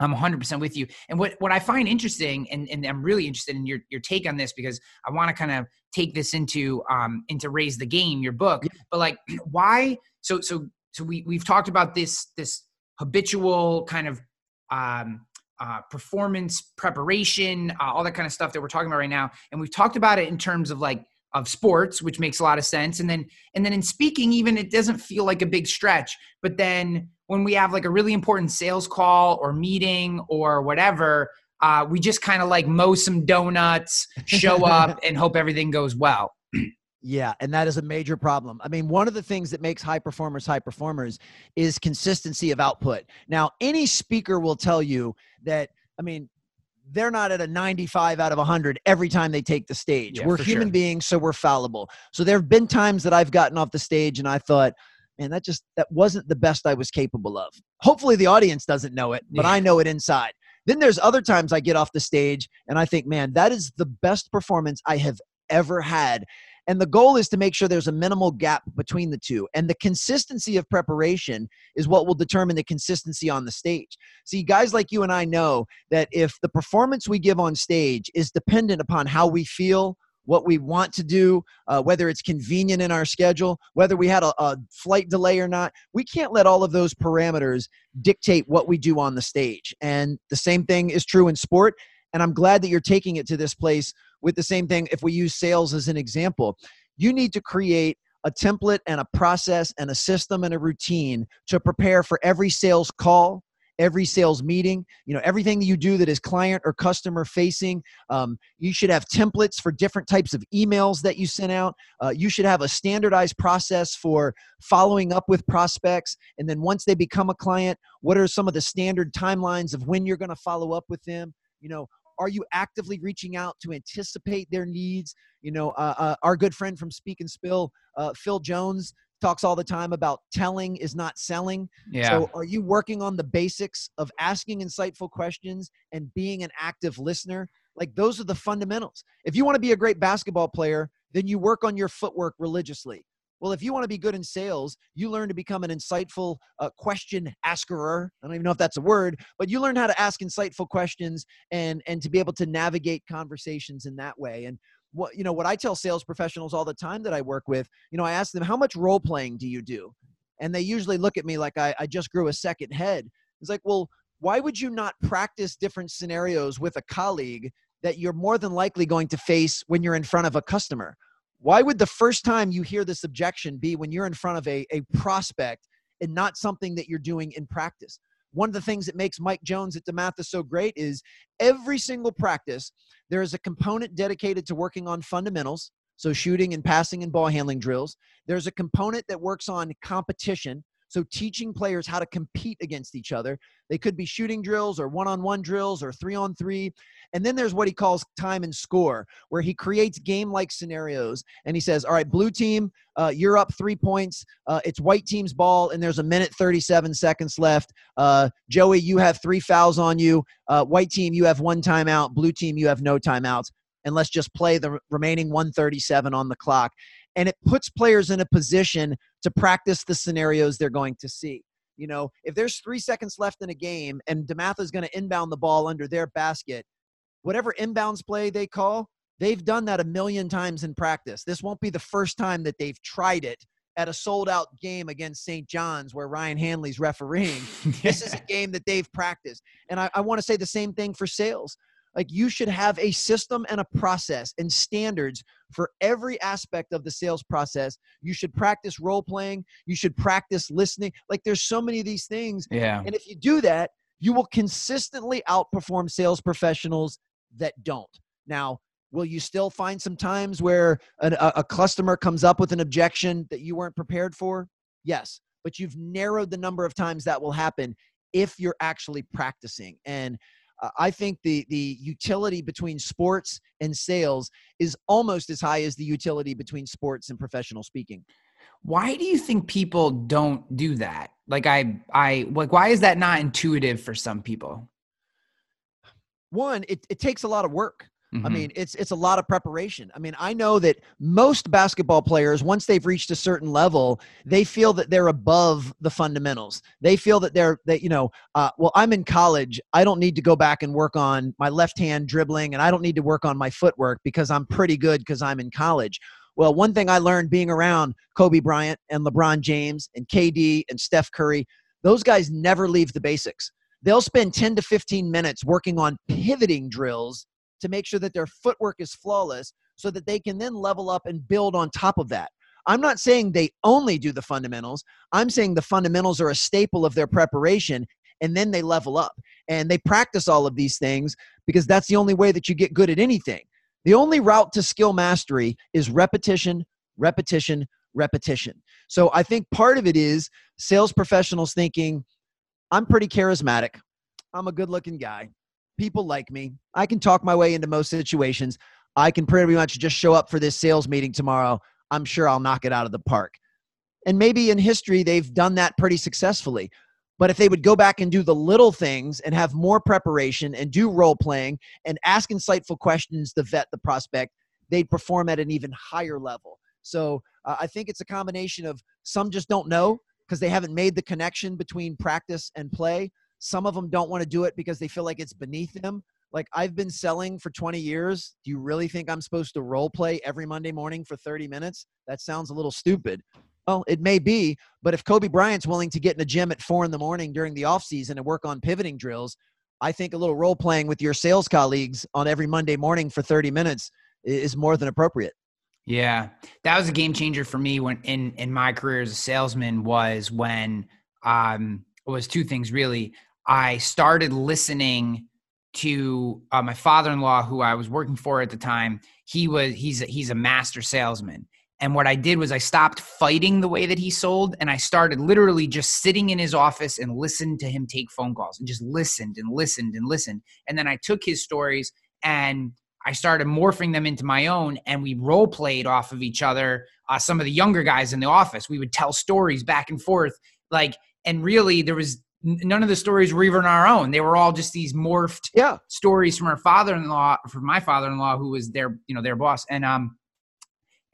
I'm 100% with you. And what, what I find interesting, and, and I'm really interested in your, your take on this because I want to kind of take this into um, into raise the game, your book. But like, [CLEARS THROAT] why? So so so we we've talked about this this habitual kind of um, uh, performance preparation, uh, all that kind of stuff that we're talking about right now, and we've talked about it in terms of like of sports, which makes a lot of sense. And then and then in speaking, even it doesn't feel like a big stretch. But then when we have like a really important sales call or meeting or whatever, uh, we just kind of like mow some donuts, show up, [LAUGHS] and hope everything goes well. [CLEARS THROAT] Yeah, and that is a major problem. I mean, one of the things that makes high performers high performers is consistency of output. Now, any speaker will tell you that, I mean, they're not at a 95 out of 100 every time they take the stage. Yeah, we're human sure. beings, so we're fallible. So there have been times that I've gotten off the stage and I thought, man, that just that wasn't the best I was capable of. Hopefully the audience doesn't know it, but yeah. I know it inside. Then there's other times I get off the stage and I think, man, that is the best performance I have ever had. And the goal is to make sure there's a minimal gap between the two. And the consistency of preparation is what will determine the consistency on the stage. See, guys like you and I know that if the performance we give on stage is dependent upon how we feel, what we want to do, uh, whether it's convenient in our schedule, whether we had a, a, flight delay or not. We can't let all of those parameters dictate what we do on the stage. And the same thing is true in sport. And I'm glad that you're taking it to this place with the same thing. If we use sales as an example, you need to create a template and a process and a system and a routine to prepare for every sales call every sales meeting. You know everything that you do that is client or customer facing um, you should have templates for different types of emails that you send out. Uh, you should have a standardized process for following up with prospects. And then once they become a client what are some of the standard timelines of when you're going to follow up with them? You know are you actively reaching out to anticipate their needs you know uh, uh, our good friend from speak and spill uh, phil jones talks all the time about telling is not selling. Yeah. So are you working on the basics of asking insightful questions and being an active listener? Like those are the fundamentals. If you want to be a great basketball player, then you work on your footwork religiously. Well, if you want to be good in sales, you learn to become an insightful uh, question asker. I don't even know if that's a word, but you learn how to ask insightful questions and and to be able to navigate conversations in that way. And what you know what i tell sales professionals all the time that i work with you know i ask them how much role playing do you do and they usually look at me like I, I just grew a second head it's like well why would you not practice different scenarios with a colleague that you're more than likely going to face when you're in front of a customer why would the first time you hear this objection be when you're in front of a, a prospect and not something that you're doing in practice one of the things that makes Mike Jones at DeMatha so great is every single practice, there is a component dedicated to working on fundamentals, so shooting and passing and ball handling drills. There's a component that works on competition, so teaching players how to compete against each other. They could be shooting drills or one on one drills or three on three. And then there's what he calls time and score, where he creates game like scenarios. And he says, All right, blue team, uh, you're up three points. Uh, it's white team's ball, and there's a minute 37 seconds left. Uh, Joey, you have three fouls on you. Uh, white team, you have one timeout. Blue team, you have no timeouts. And let's just play the remaining 137 on the clock and it puts players in a position to practice the scenarios they're going to see. You know, if there's three seconds left in a game and DeMatha is going to inbound the ball under their basket, whatever inbounds play they call, they've done that a million times in practice. This won't be the first time that they've tried it at a sold out game against St. John's where Ryan Hanley's refereeing. [LAUGHS] yeah. This is a game that they've practiced. And I, I want to say the same thing for sales. Like you should have a system and a process and standards for every aspect of the sales process. You should practice role playing. You should practice listening. Like there's so many of these things. Yeah. And if you do that, you will consistently outperform sales professionals that don't. Now, will you still find some times where an, a, a customer comes up with an objection that you weren't prepared for? Yes. But you've narrowed the number of times that will happen if you're actually practicing. And I think the the utility between sports and sales is almost as high as the utility between sports and professional speaking. Why do you think people don't do that? Like I I like why is that not intuitive for some people? One, it, it takes a lot of work. Mm-hmm. I mean, it's it's a lot of preparation. I mean, I know that most basketball players, once they've reached a certain level, they feel that they're above the fundamentals. They feel that they're that you know, uh, well, I'm in college. I don't need to go back and work on my left hand dribbling, and I don't need to work on my footwork because I'm pretty good because I'm in college. Well, one thing I learned being around Kobe Bryant and LeBron James and KD and Steph Curry, those guys never leave the basics. They'll spend 10 to 15 minutes working on pivoting drills to make sure that their footwork is flawless so that they can then level up and build on top of that. I'm not saying they only do the fundamentals. I'm saying the fundamentals are a staple of their preparation and then they level up and they practice all of these things because that's the only way that you get good at anything. The only route to skill mastery is repetition, repetition, repetition. So I think part of it is sales professionals thinking, I'm pretty charismatic. I'm a good looking guy. People like me. I can talk my way into most situations. I can pretty much just show up for this sales meeting tomorrow. I'm sure I'll knock it out of the park. And maybe in history, they've done that pretty successfully. But if they would go back and do the little things and have more preparation and do role playing and ask insightful questions to vet the prospect, they'd perform at an even higher level. So uh, I think it's a combination of some just don't know because they haven't made the connection between practice and play. Some of them don't want to do it because they feel like it's beneath them. Like I've been selling for 20 years. Do you really think I'm supposed to role play every Monday morning for 30 minutes? That sounds a little stupid. Well, it may be, but if Kobe Bryant's willing to get in a gym at four in the morning during the off season and work on pivoting drills, I think a little role playing with your sales colleagues on every Monday morning for 30 minutes is more than appropriate. Yeah, that was a game changer for me when in in my career as a salesman was when um it was two things really. I started listening to uh, my father-in-law who I was working for at the time. He was he's a, he's a master salesman and what I did was I stopped fighting the way that he sold and I started literally just sitting in his office and listened to him take phone calls and just listened and listened and listened. And then I took his stories and I started morphing them into my own and we role played off of each other. Uh, some of the younger guys in the office, we would tell stories back and forth. Like, and really there was none of the stories were even our own. They were all just these morphed yeah. stories from our father-in-law, from my father-in-law, who was their, you know, their boss. And, um,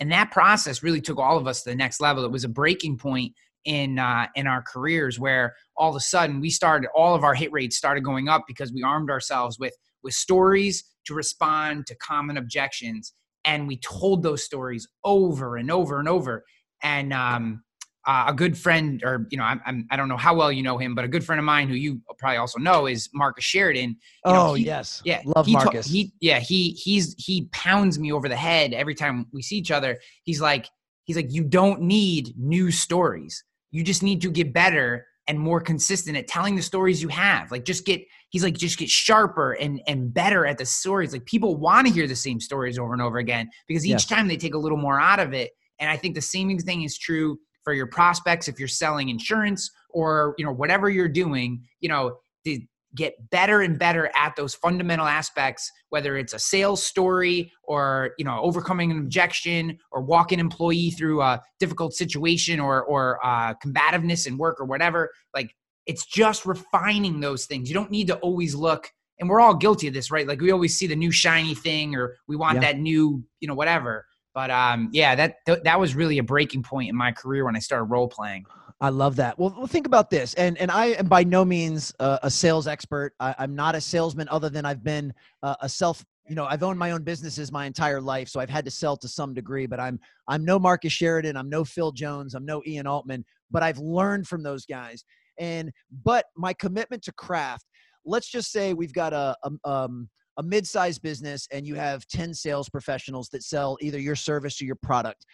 and that process really took all of us to the next level it was a breaking point in uh, in our careers where all of a sudden we started all of our hit rates started going up because we armed ourselves with with stories to respond to common objections and we told those stories over and over and over and um, uh, a good friend, or you know, I'm, I'm, I do not know how well you know him, but a good friend of mine who you probably also know is Marcus Sheridan. You know, oh he, yes, yeah, love he Marcus. Ta- he yeah he he's he pounds me over the head every time we see each other. He's like he's like you don't need new stories. You just need to get better and more consistent at telling the stories you have. Like just get he's like just get sharper and and better at the stories. Like people want to hear the same stories over and over again because each yes. time they take a little more out of it. And I think the same thing is true for your prospects if you're selling insurance or you know whatever you're doing you know to get better and better at those fundamental aspects whether it's a sales story or you know overcoming an objection or walking employee through a difficult situation or or uh, combativeness in work or whatever like it's just refining those things. You don't need to always look and we're all guilty of this right? Like we always see the new shiny thing or we want yeah. that new you know whatever but um, yeah, that th- that was really a breaking point in my career when I started role playing. I love that. Well, think about this, and and I am by no means uh, a sales expert. I, am not a salesman, other than I've been uh, a self. You know, I've owned my own businesses my entire life, so I've had to sell to some degree. But I'm I'm no Marcus Sheridan. I'm no Phil Jones. I'm no Ian Altman. But I've learned from those guys. And but my commitment to craft. Let's just say we've got a, a um, a mid-sized business and you have 10 sales professionals that sell either your service or your product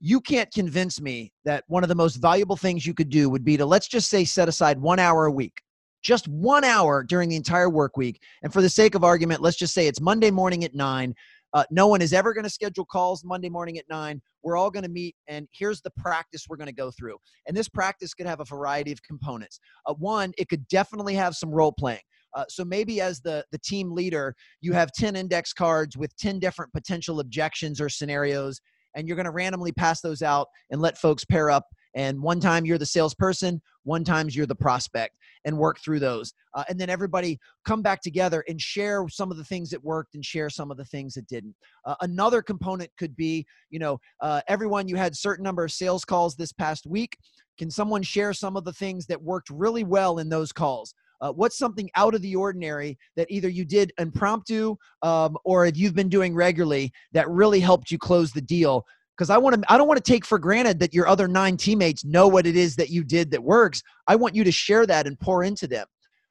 you can't convince me that one of the most valuable things you could do would be to let's just say set aside one hour a week just one hour during the entire work week. And for the sake of argument let's just say it's monday morning at 9 uh, no one is ever going to schedule calls monday morning at 9 we're all going to meet and here's the practice we're going to go through. And this practice could have a variety of components. Uh, one it could definitely have some role playing uh, so maybe as the the team leader, you have 10 index cards with 10 different potential objections or scenarios, and you're going to randomly pass those out and let folks pair up. And one time you're the salesperson, one times you're the prospect. and work through those. Uh, and then everybody come back together and share some of the things that worked and share some of the things that didn't. Uh, another component could be, you know, uh, everyone, you had certain number of sales calls this past week. Can someone share some of the things that worked really well in those calls? Uh, what's something out of the ordinary that either you did impromptu um, or you've been doing regularly that really helped you close the deal because I want to I don't want to take for granted that your other nine teammates know what it is that you did that works. I want you to share that and pour into them.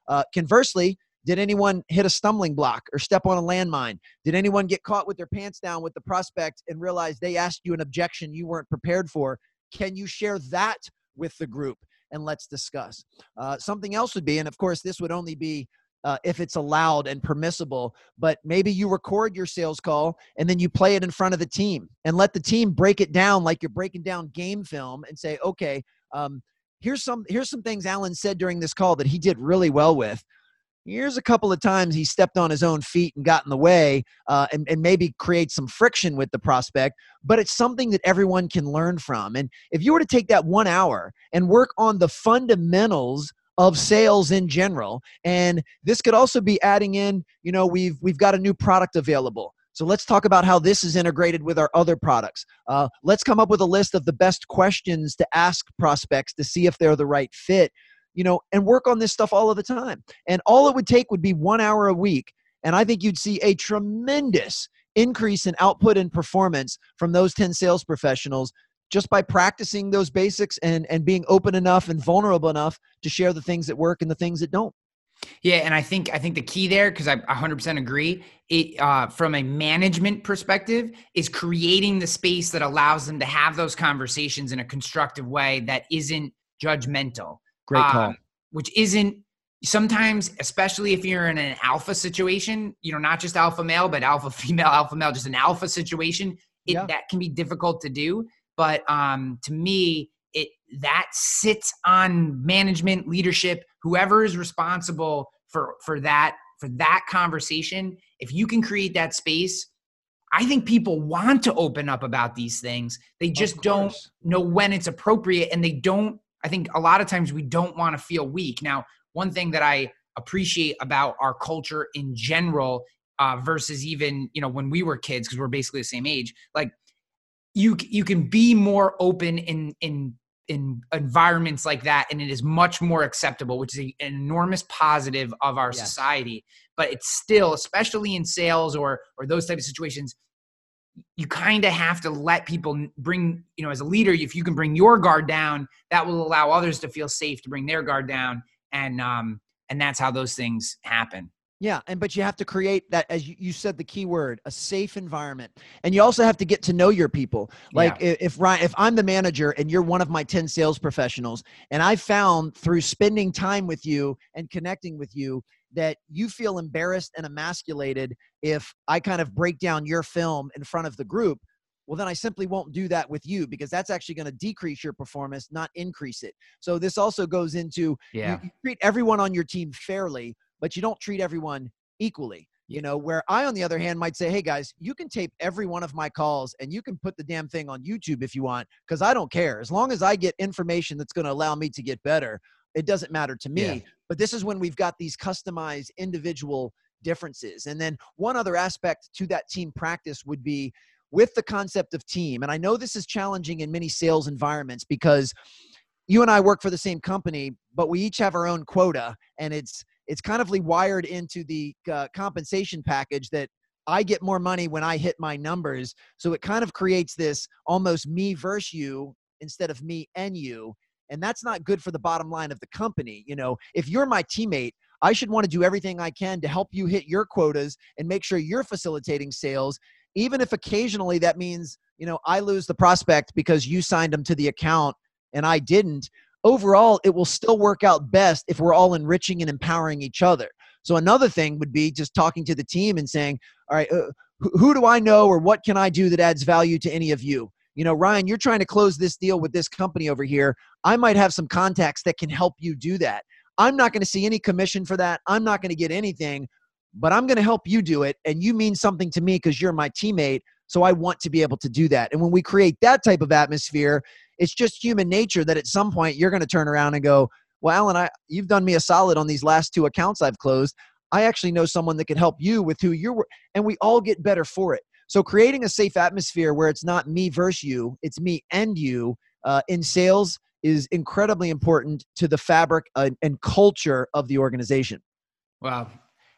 Uh, conversely, did anyone hit a stumbling block or step on a landmine? Did anyone get caught with their pants down with the prospect and realize they asked you an objection you weren't prepared for? Can you share that with the group? And let's discuss. Uh, something else would be, and of course, this would only be uh, if it's allowed and permissible. But maybe you record your sales call and then you play it in front of the team and let the team break it down like you're breaking down game film and say, okay, um, here's some here's some things Alan said during this call that he did really well with. Here's a couple of times he stepped on his own feet and got in the way uh, and, and maybe create some friction with the prospect, but it's something that everyone can learn from. And if you were to take that one hour and work on the fundamentals of sales in general and this could also be adding in you know we've we've got a new product available. So let's talk about how this is integrated with our other products. Uh, let's come up with a list of the best questions to ask prospects to see if they're the right fit you know and work on this stuff all of the time and all it would take would be one hour a week and i think you'd see a tremendous increase in output and performance from those 10 sales professionals just by practicing those basics and and being open enough and vulnerable enough to share the things that work and the things that don't yeah, and I think I think the key there, because I 100% agree, it uh, from a management perspective, is creating the space that allows them to have those conversations in a constructive way that isn't judgmental. Great call. Uh, which isn't sometimes, especially if you're in an alpha situation, you know, not just alpha male, but alpha [LAUGHS] female, alpha male, just an alpha situation. It, yeah. That can be difficult to do. But um, to me, it that sits on management, leadership, whoever is responsible for for that for that conversation. If you can create that space, I think people want to open up about these things. They just don't know when it's appropriate, and they don't. I think a lot of times we don't want to feel weak. Now, one thing that I appreciate about our culture in general uh, versus even you know when we were kids because we're basically the same age like you you can be more open in in in environments like that and it is much more acceptable which is an enormous positive of our yes. society but it's still especially in sales or or those type of situations you kind of have to let people bring you know as a leader if you can bring your guard down that will allow others to feel safe to bring their guard down and um and that's how those things happen yeah, and but you have to create that as you, said the key word, a safe environment. And you also have to get to know your people. Like yeah. if Ryan if I'm the manager and you're one of my 10 sales professionals and I found through spending time with you and connecting with you that you feel embarrassed and emasculated if I kind of break down your film in front of the group, well then i simply won't do that with you because that's actually going to decrease your performance not increase it so this also goes into yeah. you, you treat everyone on your team fairly but you don't treat everyone equally you know where i on the other hand might say hey guys you can tape every one of my calls and you can put the damn thing on youtube if you want because i don't care as long as i get information that's going to allow me to get better it doesn't matter to me yeah. but this is when we've got these customized individual differences and then one other aspect to that team practice would be with the concept of team and i know this is challenging in many sales environments because you and i work for the same company but we each have our own quota and it's it's kind of wired into the uh, compensation package that I get more money when I hit my numbers. So it kind of creates this almost me versus you instead of me and you. And that's not good for the bottom line of the company. You know, if you're my teammate, I should want to do everything I can to help you hit your quotas and make sure you're facilitating sales, even if occasionally that means, you know, I lose the prospect because you signed them to the account and I didn't overall, it will still work out best if we're all enriching and empowering each other. So another thing would be just talking to the team and saying, all right, uh, who, who do I know or what can I do that adds value to any of you? You know, Ryan, you're trying to close this deal with this company over here. I might have some contacts that can help you do that. I'm not going to see any commission for that. I'm not going to get anything, but I'm going to help you do it. And you mean something to me because you're my teammate. So I want to be able to do that. And when we create that type of atmosphere, it's just human nature that at some point you're going to turn around and go, well, Alan, I, you've done me a solid on these last two accounts I've closed. I actually know someone that can help you with who you're, and we all get better for it. So creating a safe atmosphere where it's not me versus you, it's me and you uh, in sales is incredibly important to the fabric uh, and culture of the organization. Well,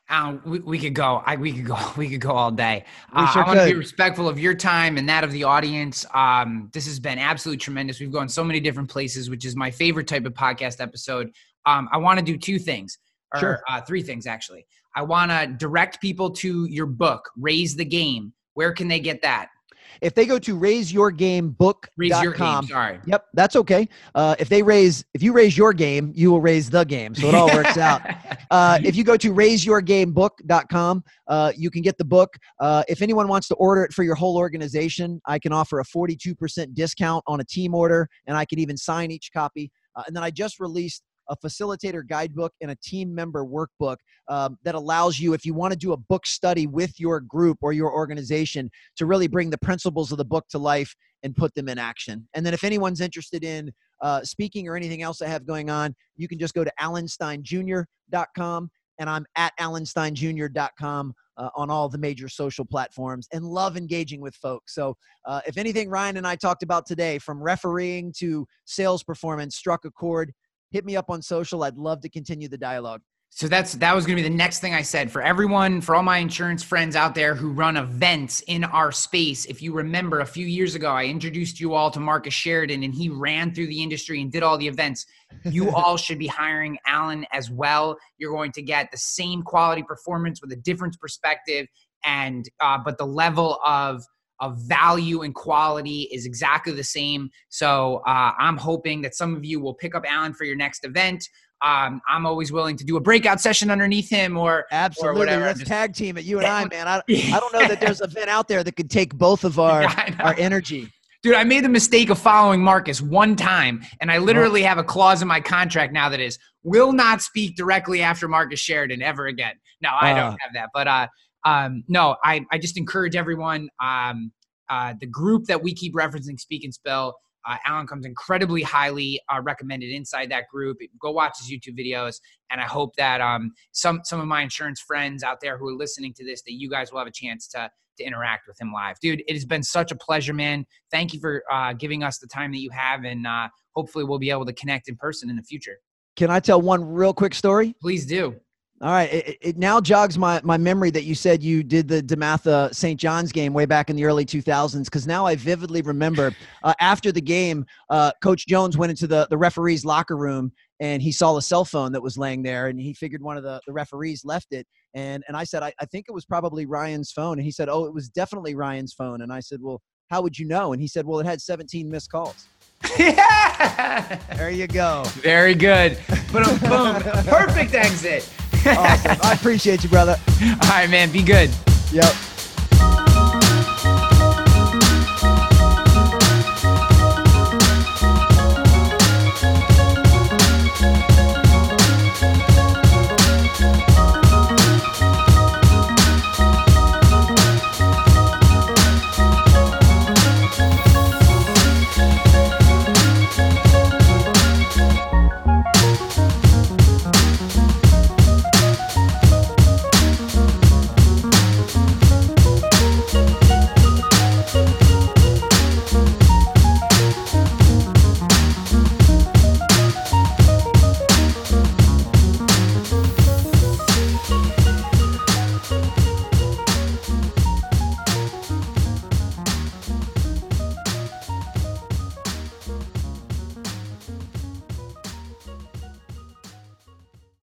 Alan, we, we could go. I, we could go. [LAUGHS] We could go all day. Uh, sure I want to be respectful of your time and that of the audience. Um, this has been absolutely tremendous. We've gone so many different places, which is my favorite type of podcast episode. Um, I want to do two things, or sure. uh, three things actually. I want to direct people to your book, Raise the Game. Where can they get that? If they go to raiseyourgamebook.com, raise your game, sorry. Yep, that's okay. Uh, if they raise, if you raise your game, you will raise the game. So it all works [LAUGHS] out. Uh, if you go to raiseyourgamebook.com, uh, you can get the book. Uh, if anyone wants to order it for your whole organization, I can offer a 42% discount on a team order, and I can even sign each copy. Uh, and then I just released a facilitator guidebook, and a team member workbook um, that allows you, if you want to do a book study with your group or your organization, to really bring the principles of the book to life and put them in action. And then if anyone's interested in uh, speaking or anything else I have going on, you can just go to alansteinjr.com and I'm at alansteinjr.com uh, on all the major social platforms and love engaging with folks. So, uh, if anything Ryan and I talked about today, from refereeing to sales performance, struck a chord, hit me up on social. I'd love to continue the dialogue. So that's that was going to be the next thing I said for everyone, for all my insurance friends out there who run events in our space. If you remember a few years ago, I introduced you all to Marcus Sheridan and he ran through the industry and did all the events. You [LAUGHS] all should be hiring Alan as well. You're going to get the same quality performance with a different perspective and uh, but the level of of value and quality is exactly the same. So uh, I'm hoping that some of you will pick up Alan for your next event. Um, I'm always willing to do a breakout session underneath him or absolutely. Or Let's Just, tag team it, you and I, man. I, [LAUGHS] I don't know that there's a event out there that could take both of [LAUGHS] our yeah, our energy. Dude, I made the mistake of following Marcus one time, and I literally have a clause in my contract now that is will not speak directly after Marcus Sheridan ever again. No, I uh, don't have that, but uh, um, no, I, I just encourage everyone. Um, uh, the group that we keep referencing, Speak and Spell, uh, Alan comes incredibly highly uh, recommended inside that group. Go watch his YouTube videos, and I hope that um, some some of my insurance friends out there who are listening to this, that you guys will have a chance to to interact with him live, dude. It has been such a pleasure, man. Thank you for uh, giving us the time that you have, and uh, hopefully we'll be able to connect in person in the future. Can I tell one real quick story? Please do. All right. It, it, now jogs my, my memory that you said you did the DeMatha St. John's game way back in the early 2000s because now I vividly remember uh, after the game, uh, Coach Jones went into the, the referee's locker room and he saw a cell phone that was laying there and he figured one of the, the referees left it. And, and I said, I, I think it was probably Ryan's phone. And he said, Oh, it was definitely Ryan's phone. And I said, Well, how would you know? And he said, Well, it had 17 missed calls. [LAUGHS] Yeah. There you go. Very good. Boom, boom. Perfect exit awesome. I appreciate you, brother. All right, man. Be good. Yep.